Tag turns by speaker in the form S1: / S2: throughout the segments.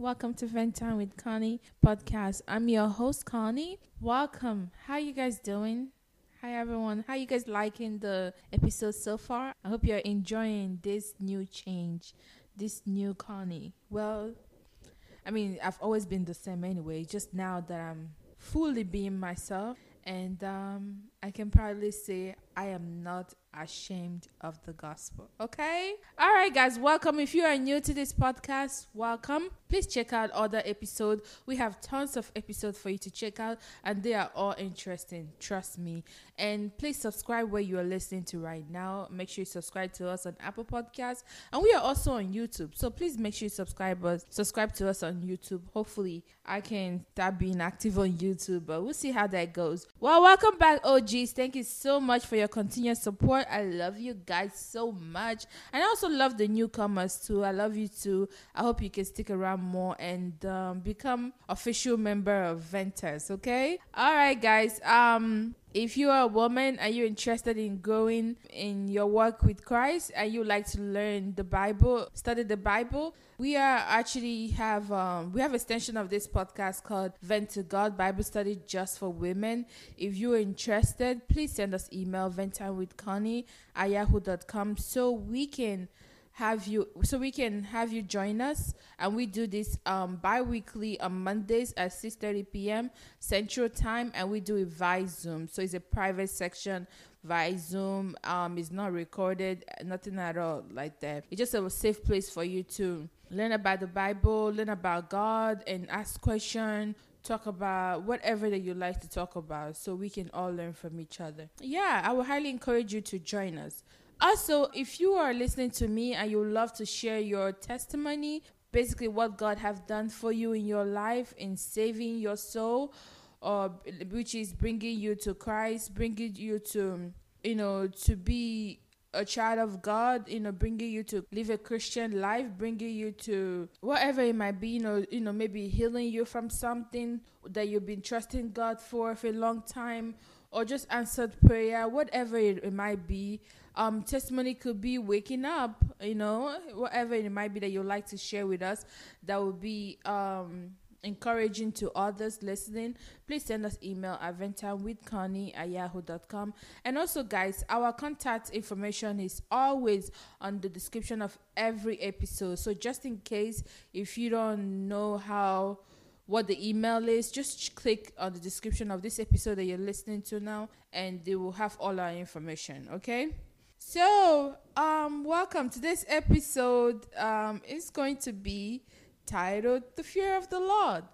S1: Welcome to Vent Time with Connie podcast. I'm your host, Connie. Welcome. How you guys doing? Hi, everyone. How you guys liking the episode so far? I hope you're enjoying this new change, this new Connie. Well, I mean, I've always been the same anyway. Just now that I'm fully being myself, and um, I can proudly say I am not ashamed of the gospel. Okay? All right, guys, welcome. If you are new to this podcast, welcome. Please check out other episodes. We have tons of episodes for you to check out, and they are all interesting. Trust me. And please subscribe where you are listening to right now. Make sure you subscribe to us on Apple Podcasts, and we are also on YouTube. So please make sure you subscribe us. Subscribe to us on YouTube. Hopefully, I can start being active on YouTube, but we'll see how that goes. Well, welcome back, OGs. Thank you so much for your continued support. I love you guys so much. And I also love the newcomers too. I love you too. I hope you can stick around more and um, become official member of Ventus, okay? All right, guys. Um if you are a woman are you're interested in growing in your work with Christ and you like to learn the Bible, study the Bible, we are actually have um, we have extension of this podcast called Vent to God Bible Study just for women. If you're interested, please send us email venttime with Connie at yahoo.com so we can have you so we can have you join us. And we do this um bi-weekly on mondays at 6 30 p.m central time and we do it via zoom. So it's a private section via zoom. Um it's not recorded nothing at all like that. It's just a safe place for you to learn about the bible learn about god and ask questions talk about whatever that you like to talk about. So we can all learn from each other. Yeah i would highly encourage you to join us also, if you are listening to me and you love to share your testimony, basically what God have done for you in your life in saving your soul, or which is bringing you to Christ, bringing you to you know to be a child of God, you know, bringing you to live a Christian life, bringing you to whatever it might be, you know, you know, maybe healing you from something that you've been trusting God for for a long time, or just answered prayer, whatever it, it might be. Um, testimony could be waking up, you know, whatever it might be that you'd like to share with us that would be um, encouraging to others listening. Please send us email at venttimewithconnie at yahoo.com. And also, guys, our contact information is always on the description of every episode. So, just in case if you don't know how what the email is, just click on the description of this episode that you're listening to now, and they will have all our information. Okay. So, um, welcome to this episode. Um, it's going to be titled "The Fear of the Lord,"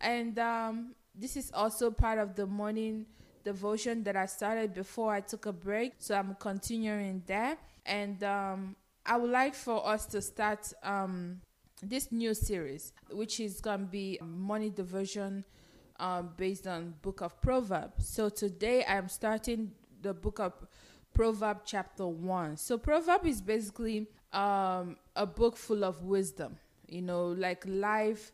S1: and um, this is also part of the morning devotion that I started before I took a break. So I'm continuing there, and um, I would like for us to start um, this new series, which is gonna be money diversion um, based on Book of Proverbs. So today I'm starting the Book of Proverb chapter 1. So Proverb is basically um, a book full of wisdom, you know, like life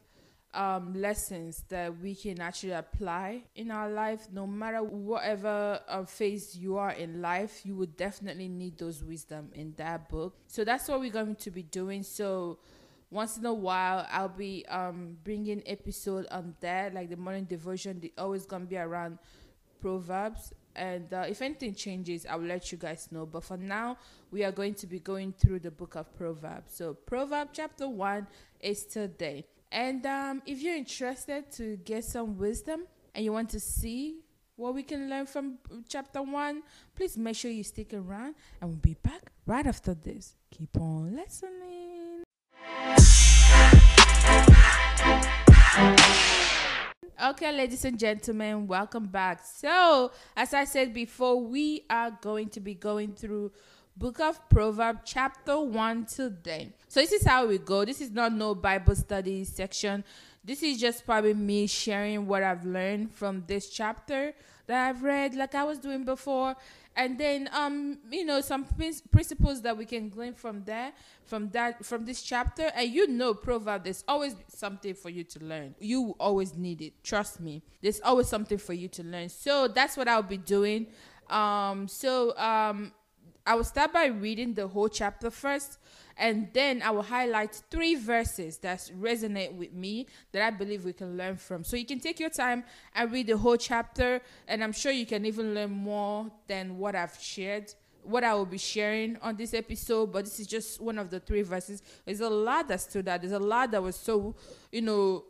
S1: um, lessons that we can actually apply in our life. No matter whatever uh, phase you are in life, you would definitely need those wisdom in that book. So that's what we're going to be doing. So once in a while i'll be um bringing episode on that like the morning devotion they always gonna be around proverbs. And uh, if anything changes i will let you guys know. But for now we are going to be going through the book of proverbs. So proverb chapter 1 is today. And um, if you're interested to get some wisdom and you want to see what we can learn from chapter 1 please make sure you stick around and we'll be back right after this. Keep on listening Okay, ladies and gentlemen, welcome back. So, as I said before, we are going to be going through book of Proverbs, chapter 1 today. So, this is how we go. This is not no Bible study section. This is just probably me sharing what I've learned from this chapter that I've read, like I was doing before. And then, um, you know, some principles that we can glean from there, from that, from this chapter. And you know, proverb, there's always something for you to learn. You always need it. Trust me. There's always something for you to learn. So that's what I'll be doing. Um, so um, I will start by reading the whole chapter first, and then I will highlight three verses that resonate with me that I believe we can learn from. So you can take your time and read the whole chapter, and I'm sure you can even learn more than what I've shared what I will be sharing on this episode, but this is just one of the three verses. There's a lot that stood out. There's a lot that was so, you know,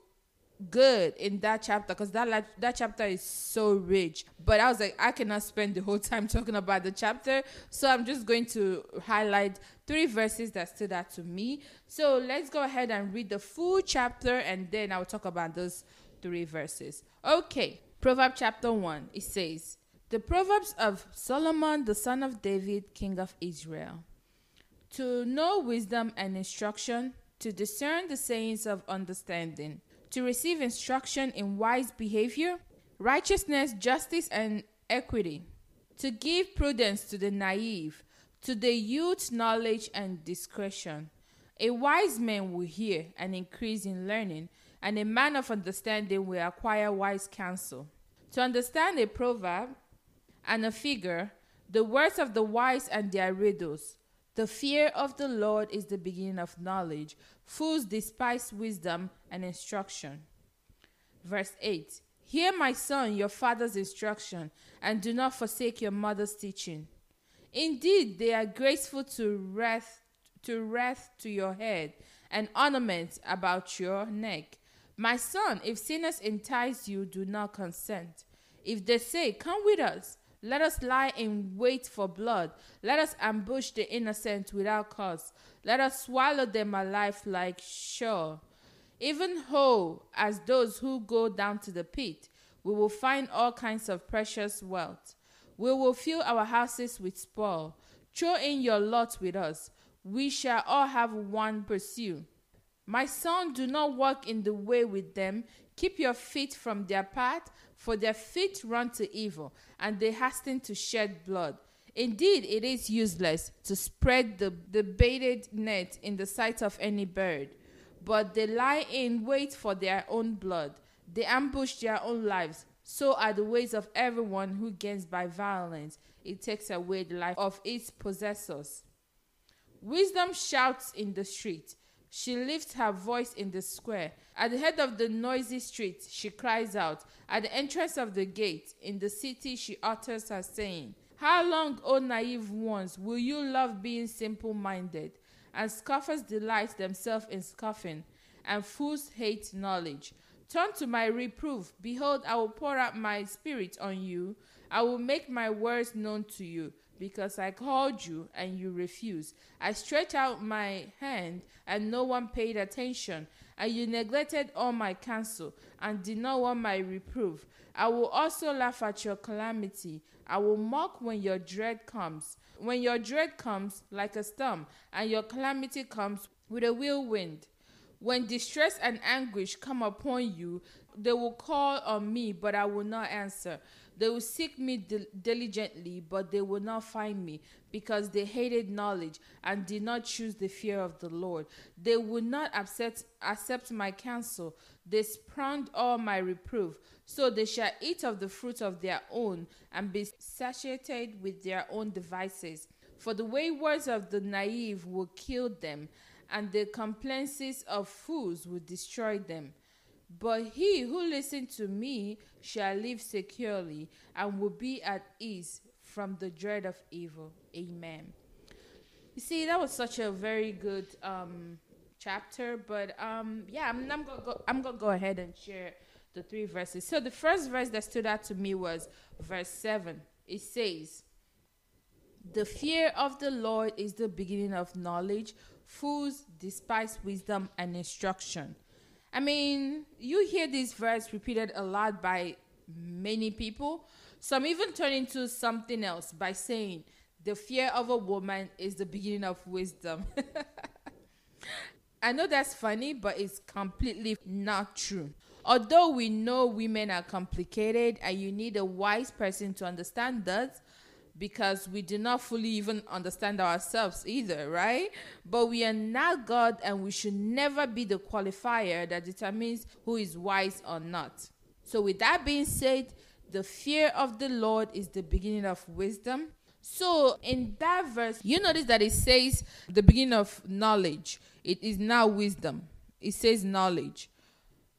S1: good in that chapter because that that chapter is so rich. But I was like, I cannot spend the whole time talking about the chapter, so I'm just going to highlight three verses that stood out to me. So let's go ahead and read the full chapter, and then I'll talk about those three verses. Okay, Proverb chapter one. It says, "The Proverbs of Solomon, the son of David, king of Israel." To know wisdom and instruction, to discern the sayings of understanding, to receive instruction in wise behavior, righteousness, justice, and equity, to give prudence to the naive, to the youth knowledge and discretion. A wise man will hear and increase in learning, and a man of understanding will acquire wise counsel. To understand a proverb and a figure, the words of the wise and their riddles, the fear of the Lord is the beginning of knowledge. Fools despise wisdom and instruction. Verse 8 Hear, my son, your father's instruction, and do not forsake your mother's teaching. Indeed, they are graceful to wreath to wreath to your head, and ornaments about your neck. My son, if sinners entice you, do not consent. If they say, Come with us, let us lie in wait for blood. Let us ambush the innocent without cause. Let us swallow them alive like Sheol. Even whole as those who go down to the pit, we will find all kinds of precious wealth. We will fill our houses with spoil. Throw in your lot with us. We shall all have one pursuit. My son, do not walk in the way with them. Keep your feet from their path, for their feet run to evil, and they hasten to shed blood. Indeed, it is useless to spread the, the baited net in the sight of any bird, but they lie in wait for their own blood. They ambush their own lives. So are the ways of everyone who gains by violence. It takes away the life of its possessors. Wisdom shouts in the street. She lifts her voice in the square. At the head of the noisy street, she cries out. At the entrance of the gate, in the city, she utters her saying, How long, O naive ones, will you love being simple minded? And scoffers delight themselves in scoffing, and fools hate knowledge. Turn to my reproof. Behold, I will pour out my spirit on you. I will make my words known to you because I called you and you refused. I stretched out my hand and no one paid attention. And you neglected all my counsel and did not want my reproof. I will also laugh at your calamity. I will mock when your dread comes. When your dread comes like a storm, and your calamity comes with a whirlwind. When distress and anguish come upon you, they will call on me, but I will not answer. They will seek me diligently, but they will not find me, because they hated knowledge and did not choose the fear of the Lord. They would not accept, accept my counsel. They spurned all my reproof. So they shall eat of the fruit of their own and be satiated with their own devices. For the waywards of the naive will kill them, and the complaints of fools will destroy them. But he who listens to me shall live securely and will be at ease from the dread of evil. Amen. You see, that was such a very good um, chapter, but um, yeah, I'm. I'm gonna go ahead and share the three verses. So the first verse that stood out to me was verse seven. It says, "The fear of the Lord is the beginning of knowledge. Fools despise wisdom and instruction." I mean, you hear this verse repeated a lot by many people. Some even turn into something else by saying, the fear of a woman is the beginning of wisdom. I know that's funny, but it's completely not true. Although we know women are complicated and you need a wise person to understand that, because we do not fully even understand ourselves either, right? But we are not God and we should never be the qualifier that determines who is wise or not. So, with that being said, the fear of the Lord is the beginning of wisdom. So, in that verse, you notice that it says the beginning of knowledge. It is now wisdom. It says knowledge.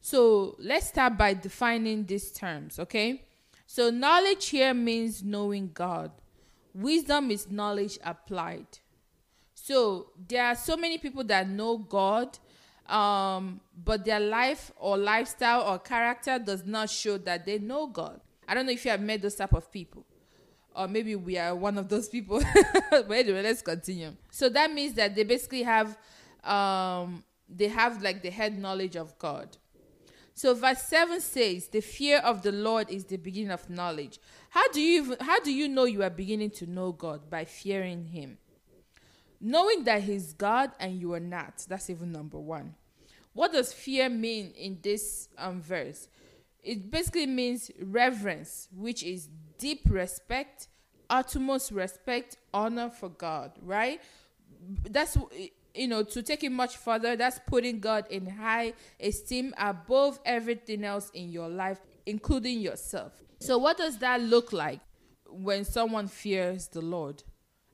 S1: So, let's start by defining these terms, okay? So, knowledge here means knowing God. Wisdom is knowledge applied. So, there are so many people that know God, um, but their life or lifestyle or character does not show that they know God. I don't know if you have met those type of people. Or maybe we are one of those people. but anyway, let's continue. So that means that they basically have um they have like the head knowledge of God. So verse 7 says, "The fear of the Lord is the beginning of knowledge." How do you even, how do you know you are beginning to know God by fearing him? Knowing that he's God and you are not. That's even number 1. What does fear mean in this um, verse? It basically means reverence, which is deep respect, utmost respect, honor for God, right? That's you know, to take it much further, that's putting God in high esteem above everything else in your life, including yourself. So, what does that look like when someone fears the Lord?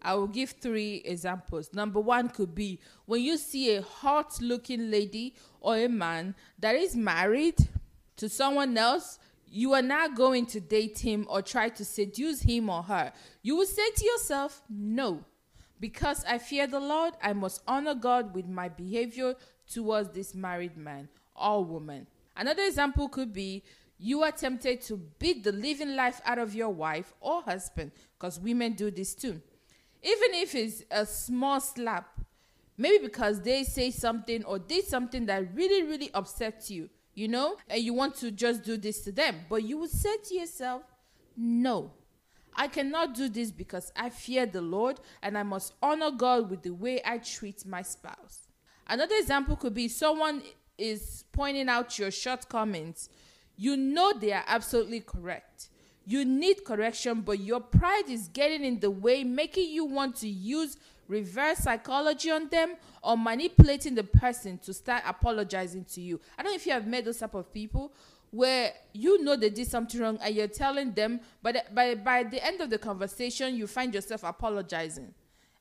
S1: I will give three examples. Number one could be when you see a hot looking lady or a man that is married to someone else, you are not going to date him or try to seduce him or her. You will say to yourself, No, because I fear the Lord, I must honor God with my behavior towards this married man or woman. Another example could be you are tempted to beat the living life out of your wife or husband, because women do this too. Even if it's a small slap, maybe because they say something or did something that really, really upsets you you know, and you want to just do this to them. But you would say to yourself, no, I cannot do this because I fear the Lord and I must honor God with the way I treat my spouse. Another example could be someone is pointing out your shortcomings. You know they are absolutely correct. You need correction, but your pride is getting in the way, making you want to use reverse psychology on them or manipulating the person to start apologizing to you. I don't know if you have met those type of people where you know they did something wrong and you're telling them, but by, by the end of the conversation, you find yourself apologizing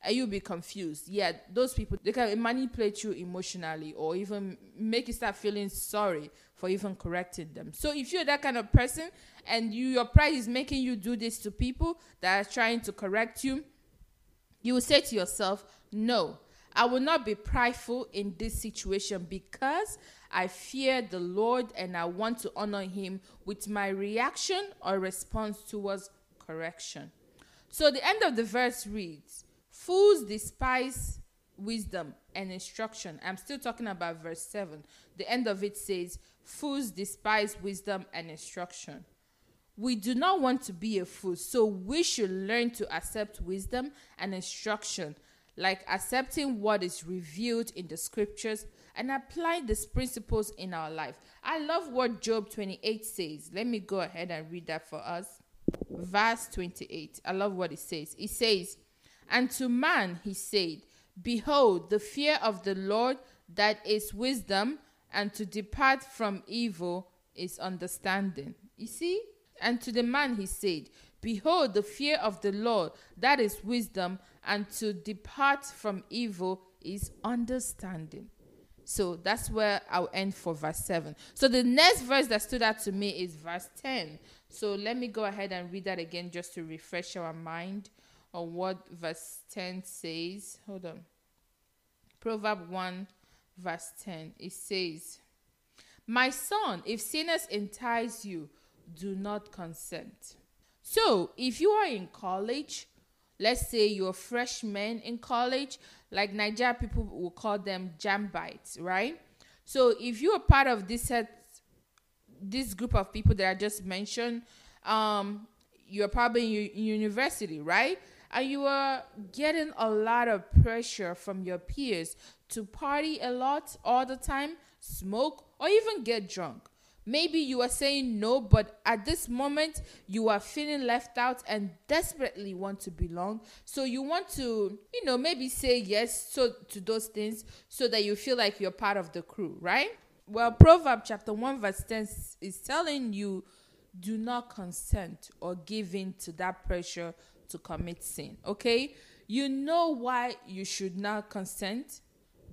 S1: and you'll be confused. Yeah, those people, they can manipulate you emotionally or even make you start feeling sorry for even correcting them. So if you're that kind of person and you, your pride is making you do this to people that are trying to correct you, you will say to yourself, No, I will not be prideful in this situation because I fear the Lord and I want to honor Him with my reaction or response towards correction. So the end of the verse reads, Fools despise wisdom and instruction. I'm still talking about verse 7. The end of it says, Fools despise wisdom and instruction. We do not want to be a fool, so we should learn to accept wisdom and instruction, like accepting what is revealed in the scriptures and applying these principles in our life. I love what Job 28 says. Let me go ahead and read that for us. Verse 28. I love what it says. It says, And to man he said, Behold, the fear of the Lord that is wisdom, and to depart from evil is understanding. You see? And to the man he said, Behold, the fear of the Lord, that is wisdom, and to depart from evil is understanding. So that's where I'll end for verse 7. So the next verse that stood out to me is verse 10. So let me go ahead and read that again just to refresh our mind on what verse 10 says. Hold on. Proverb 1, verse 10. It says, My son, if sinners entice you, do not consent. So, if you are in college, let's say you're a freshman in college, like Nigeria people will call them jambites, right? So, if you are part of this set, this group of people that I just mentioned, um, you're probably in university, right? and you are getting a lot of pressure from your peers to party a lot all the time, smoke, or even get drunk. Maybe you are saying no, but at this moment you are feeling left out and desperately want to belong. So you want to, you know, maybe say yes so to those things so that you feel like you're part of the crew, right? Well, Proverb chapter 1 verse 10 is telling you do not consent or give in to that pressure to commit sin. Okay? You know why you should not consent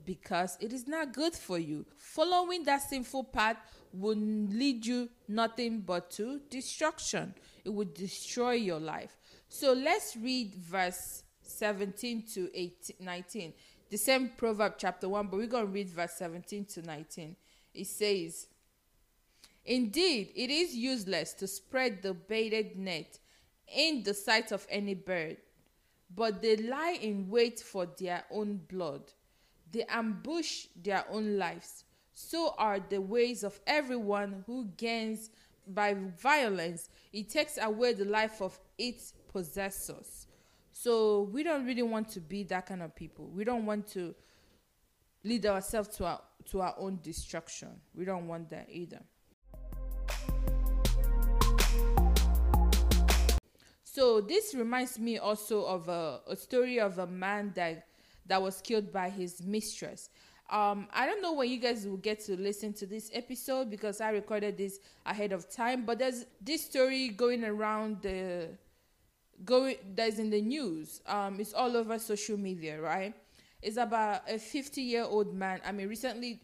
S1: because it is not good for you. Following that sinful path will lead you nothing but to destruction. It would destroy your life. So let's read verse 17 to 18, 19. The same proverb chapter 1, but we're going to read verse 17 to 19. It says, Indeed, it is useless to spread the baited net in the sight of any bird, but they lie in wait for their own blood. They ambush their own lives so are the ways of everyone who gains by violence. It takes away the life of its possessors. So we don't really want to be that kind of people. We don't want to lead ourselves to our to our own destruction. We don't want that either. So this reminds me also of a, a story of a man that that was killed by his mistress. Um, I don't know when you guys will get to listen to this episode because I recorded this ahead of time. But there's this story going around the going that's in the news. Um, it's all over social media, right? It's about a 50 year old man. I mean, recently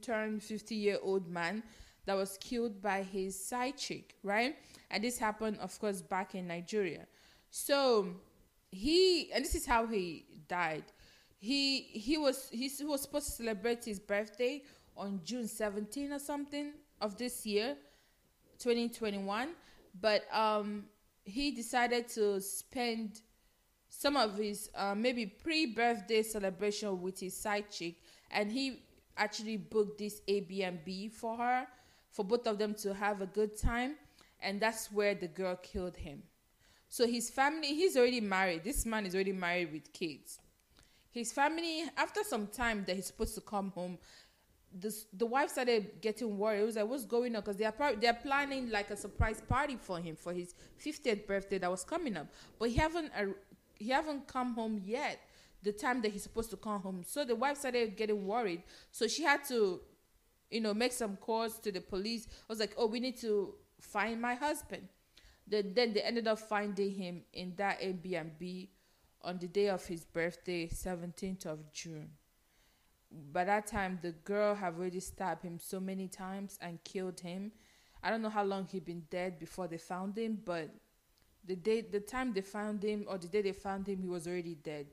S1: turned 50 year old man that was killed by his side chick, right? And this happened, of course, back in Nigeria. So he, and this is how he died. He he was he was supposed to celebrate his birthday on June 17 or something of this year 2021 but um he decided to spend some of his uh, maybe pre-birthday celebration with his side chick. And he actually booked this Airbnb for her for both of them to have a good time. And that's where the girl killed him so his family he's already married this man is already married with kids his family after some time that he's supposed to come home this, the wife started getting worried. It was like, "What's going on?" Because they are they're planning like a surprise party for him for his 50th birthday that was coming up, but he haven't uh, he haven't come home yet. The time that he's supposed to come home, so the wife started getting worried. So she had to, you know, make some calls to the police. I was like, "Oh, we need to find my husband." Then then they ended up finding him in that Airbnb on the day of his birthday, 17th of June. By that time, the girl had already stabbed him so many times and killed him. I don't know how long he'd been dead before they found him, but the day, the time they found him, or the day they found him, he was already dead,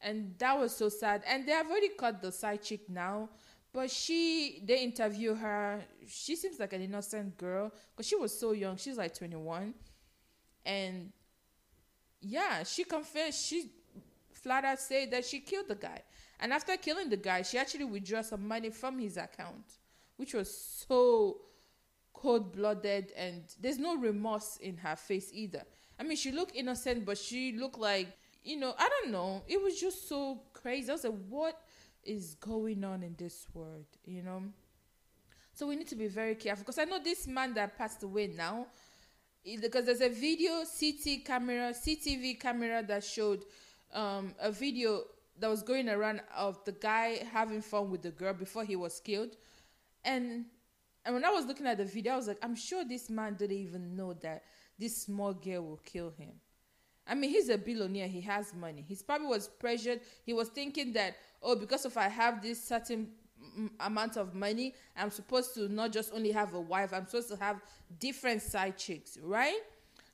S1: and that was so sad. And they have already caught the side chick now, but she, they interview her. She seems like an innocent girl because she was so young. She's like twenty one, and yeah, she confessed. She flat out said that she killed the guy. And after killing the guy, she actually withdrew some money from his account, which was so cold blooded and there's no remorse in her face either. I mean, she looked innocent, but she looked like, you know, I don't know. It was just so crazy. I was like, what is going on in this world, you know? So we need to be very careful because I know this man that passed away now because there's a video CT camera, CTV camera that showed um, a video that was going around of the guy having fun with the girl before he was killed, and and when I was looking at the video, I was like, I'm sure this man didn't even know that this small girl will kill him. I mean, he's a billionaire. He has money. He probably was pressured. He was thinking that, oh, because if I have this certain amount of money. I'm supposed to not just only have a wife, I'm supposed to have different side chicks, right?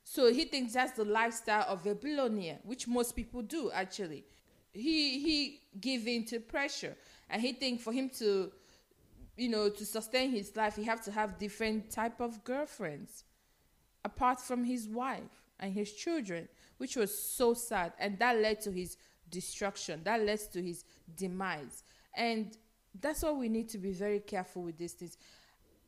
S1: So he thinks that's the lifestyle of a billionaire, which most people do actually. He he give in to pressure, and he think for him to, you know, to sustain his life, he have to have different type of girlfriends, apart from his wife and his children, which was so sad, and that led to his destruction. That led to his demise, and that's why we need to be very careful with these things.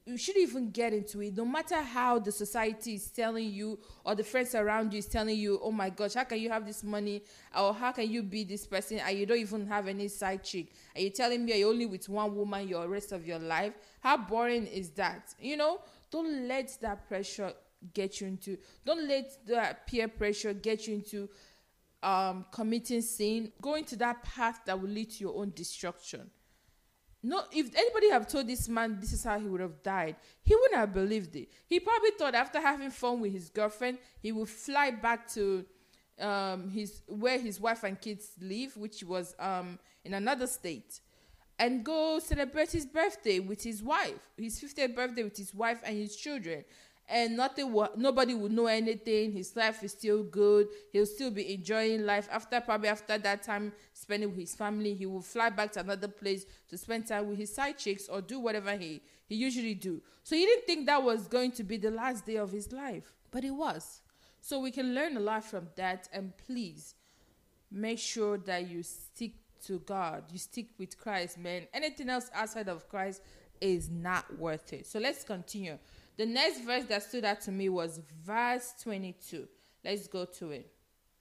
S1: you shouldn't even get into it. No matter how the society is telling you or the friends around you is telling you oh my gosh how can you have this money? Or how can you be this person? And you don't even have any side chick. Are you telling me you're only with one woman your rest of your life? How boring is that? You know don't let that pressure get you into don't let that peer pressure get you into um committing sin. Going to that path that will lead to your own destruction no, if anybody have told this man this is how he would have died, he wouldn't have believed it. He probably thought after having fun with his girlfriend, he would fly back to um, his where his wife and kids live, which was um, in another state, and go celebrate his birthday with his wife, his 50th birthday with his wife and his children and nothing will, nobody will know anything. His life is still good. He'll still be enjoying life. After probably after that time spending with his family, he will fly back to another place to spend time with his side chicks or do whatever he he usually do. So he didn't think that was going to be the last day of his life, but it was. So we can learn a lot from that. And please make sure that you stick to God. You stick with Christ, man. Anything else outside of Christ is not worth it. So let's continue. The next verse that stood out to me was verse 22. Let's go to it.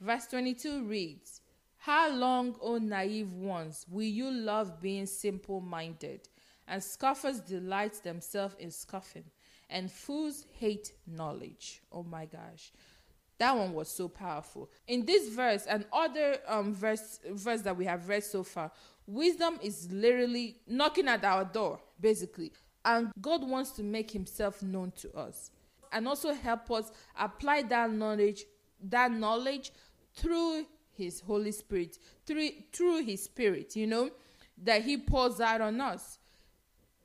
S1: Verse 22 reads, How long, O naive ones, will you love being simple minded? And scoffers delight themselves in scoffing, and fools hate knowledge. Oh my gosh. That one was so powerful. In this verse and other um, verse verse that we have read so far, wisdom is literally knocking at our door, basically. And God wants to make himself known to us and also help us apply that knowledge that knowledge through his holy spirit through through his spirit you know that he pours out on us.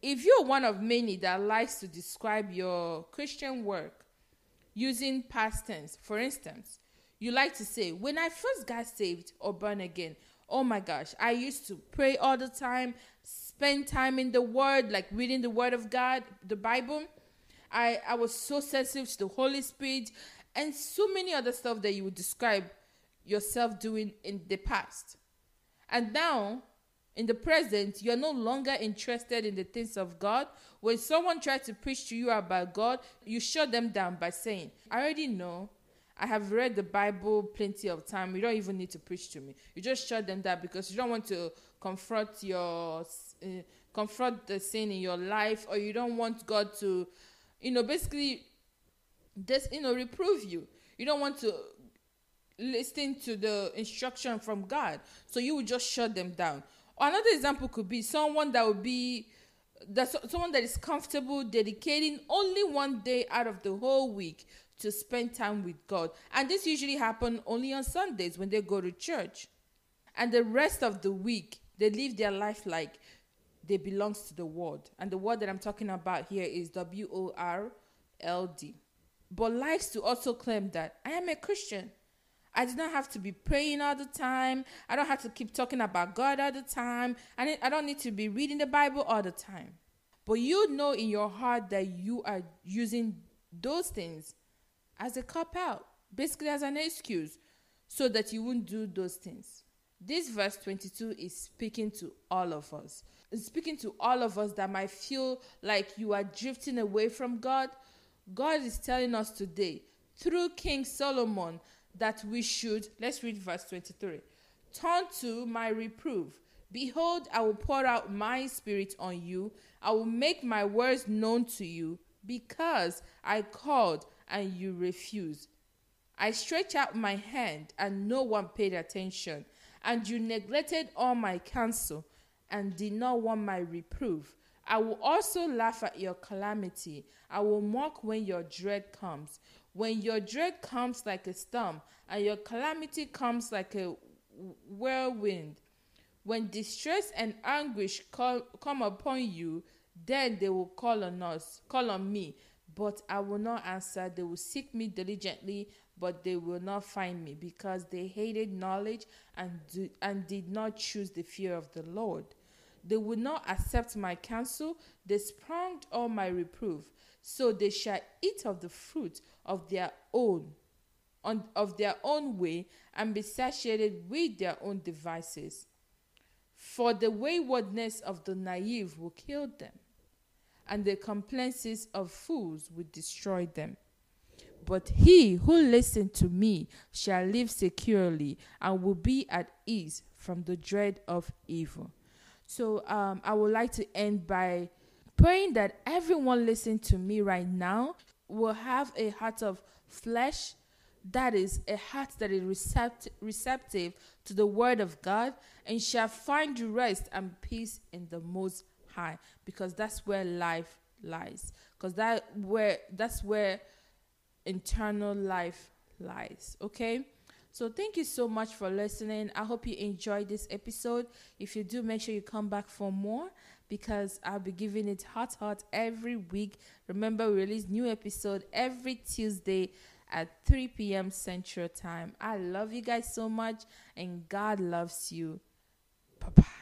S1: If you're one of many that likes to describe your christian work using past tense for instance you like to say when i first got saved or born again oh my gosh i used to pray all the time spend time in the Word, like reading the Word of God, the Bible. I, I was so sensitive to the Holy Spirit and so many other stuff that you would describe yourself doing in the past. And now, in the present, you're no longer interested in the things of God. When someone tries to preach to you about God, you shut them down by saying, I already know. I have read the Bible plenty of time. You don't even need to preach to me. You just shut them down because you don't want to confront your uh, confront the sin in your life or you don't want god to you know basically this you know reprove you. You don't want to listen to the instruction from god. So you would just shut them down. Another example could be someone that would be that someone that is comfortable dedicating only one day out of the whole week to spend time with god. And this usually happen only on sundays when they go to church. And the rest of the week they live their life like they belongs to the world. And the word that I'm talking about here is W O R L D. But likes to also claim that I am a Christian. I do not have to be praying all the time. I don't have to keep talking about God all the time. I, I don't need to be reading the Bible all the time. But you know in your heart that you are using those things as a cop out, basically as an excuse, so that you won't do those things. This verse 22 is speaking to all of us. It's speaking to all of us that might feel like you are drifting away from God. God is telling us today, through King Solomon, that we should, let's read verse 23 turn to my reproof. Behold, I will pour out my spirit on you. I will make my words known to you because I called and you refused. I stretched out my hand and no one paid attention and you neglected all my counsel and did not want my reproof. I will also laugh at your calamity. I will mock when your dread comes. When your dread comes like a storm, and your calamity comes like a whirlwind, when distress and anguish call, come upon you, then they will call on us, call on me, but I will not answer. They will seek me diligently, but they will not find me because they hated knowledge and, do, and did not choose the fear of the Lord. They would not accept my counsel, they spurned all my reproof. So they shall eat of the fruit of their own, on, of their own way, and be satiated with their own devices. For the waywardness of the naive will kill them, and the complaints of fools will destroy them. But he who listens to me shall live securely and will be at ease from the dread of evil. So um, I would like to end by praying that everyone listening to me right now will have a heart of flesh that is a heart that is recept- receptive to the word of God and shall find rest and peace in the most high because that's where life lies because that where that's where eternal life lies okay? So thank you so much for listening. I hope you enjoyed this episode. If you do make sure you come back for more because i'll be giving it hot hot every week. Remember we release new episode every tuesday at 3 p.m central time. I love you guys so much and god loves you. Bye bye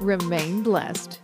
S2: remain blessed.